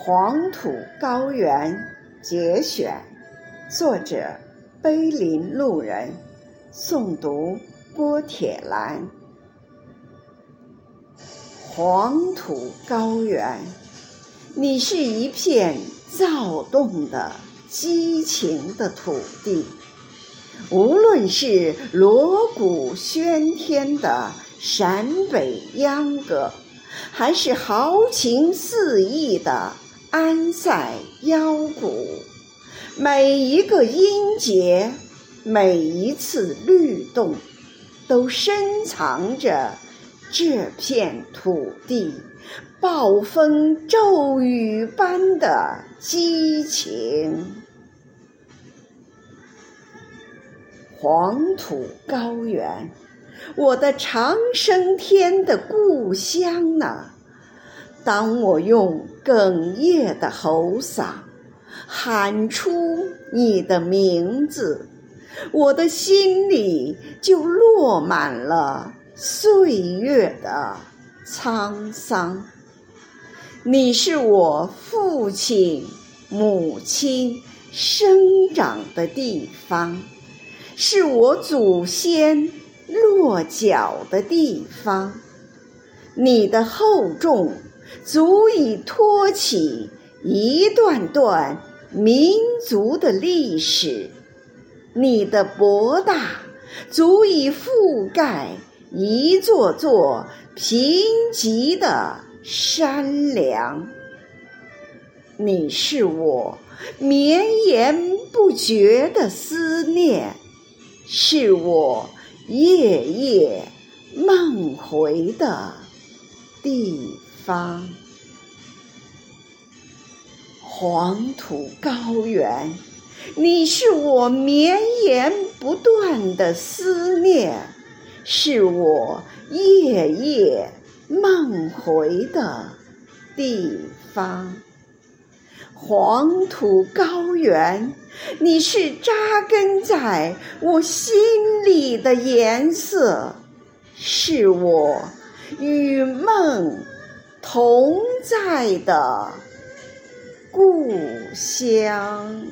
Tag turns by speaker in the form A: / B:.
A: 黄土高原节选，作者碑林路人，诵读郭铁兰。黄土高原，你是一片躁动的、激情的土地，无论是锣鼓喧天的陕北秧歌，还是豪情四溢的。安塞腰鼓，每一个音节，每一次律动，都深藏着这片土地暴风骤雨般的激情。黄土高原，我的长生天的故乡呢？当我用哽咽的喉嗓喊出你的名字，我的心里就落满了岁月的沧桑。你是我父亲、母亲生长的地方，是我祖先落脚的地方。你的厚重。足以托起一段段民族的历史，你的博大足以覆盖一座座贫瘠的山梁。你是我绵延不绝的思念，是我夜夜梦回的地。方，黄土高原，你是我绵延不断的思念，是我夜夜梦回的地方。黄土高原，你是扎根在我心里的颜色，是我与梦。同在的故乡。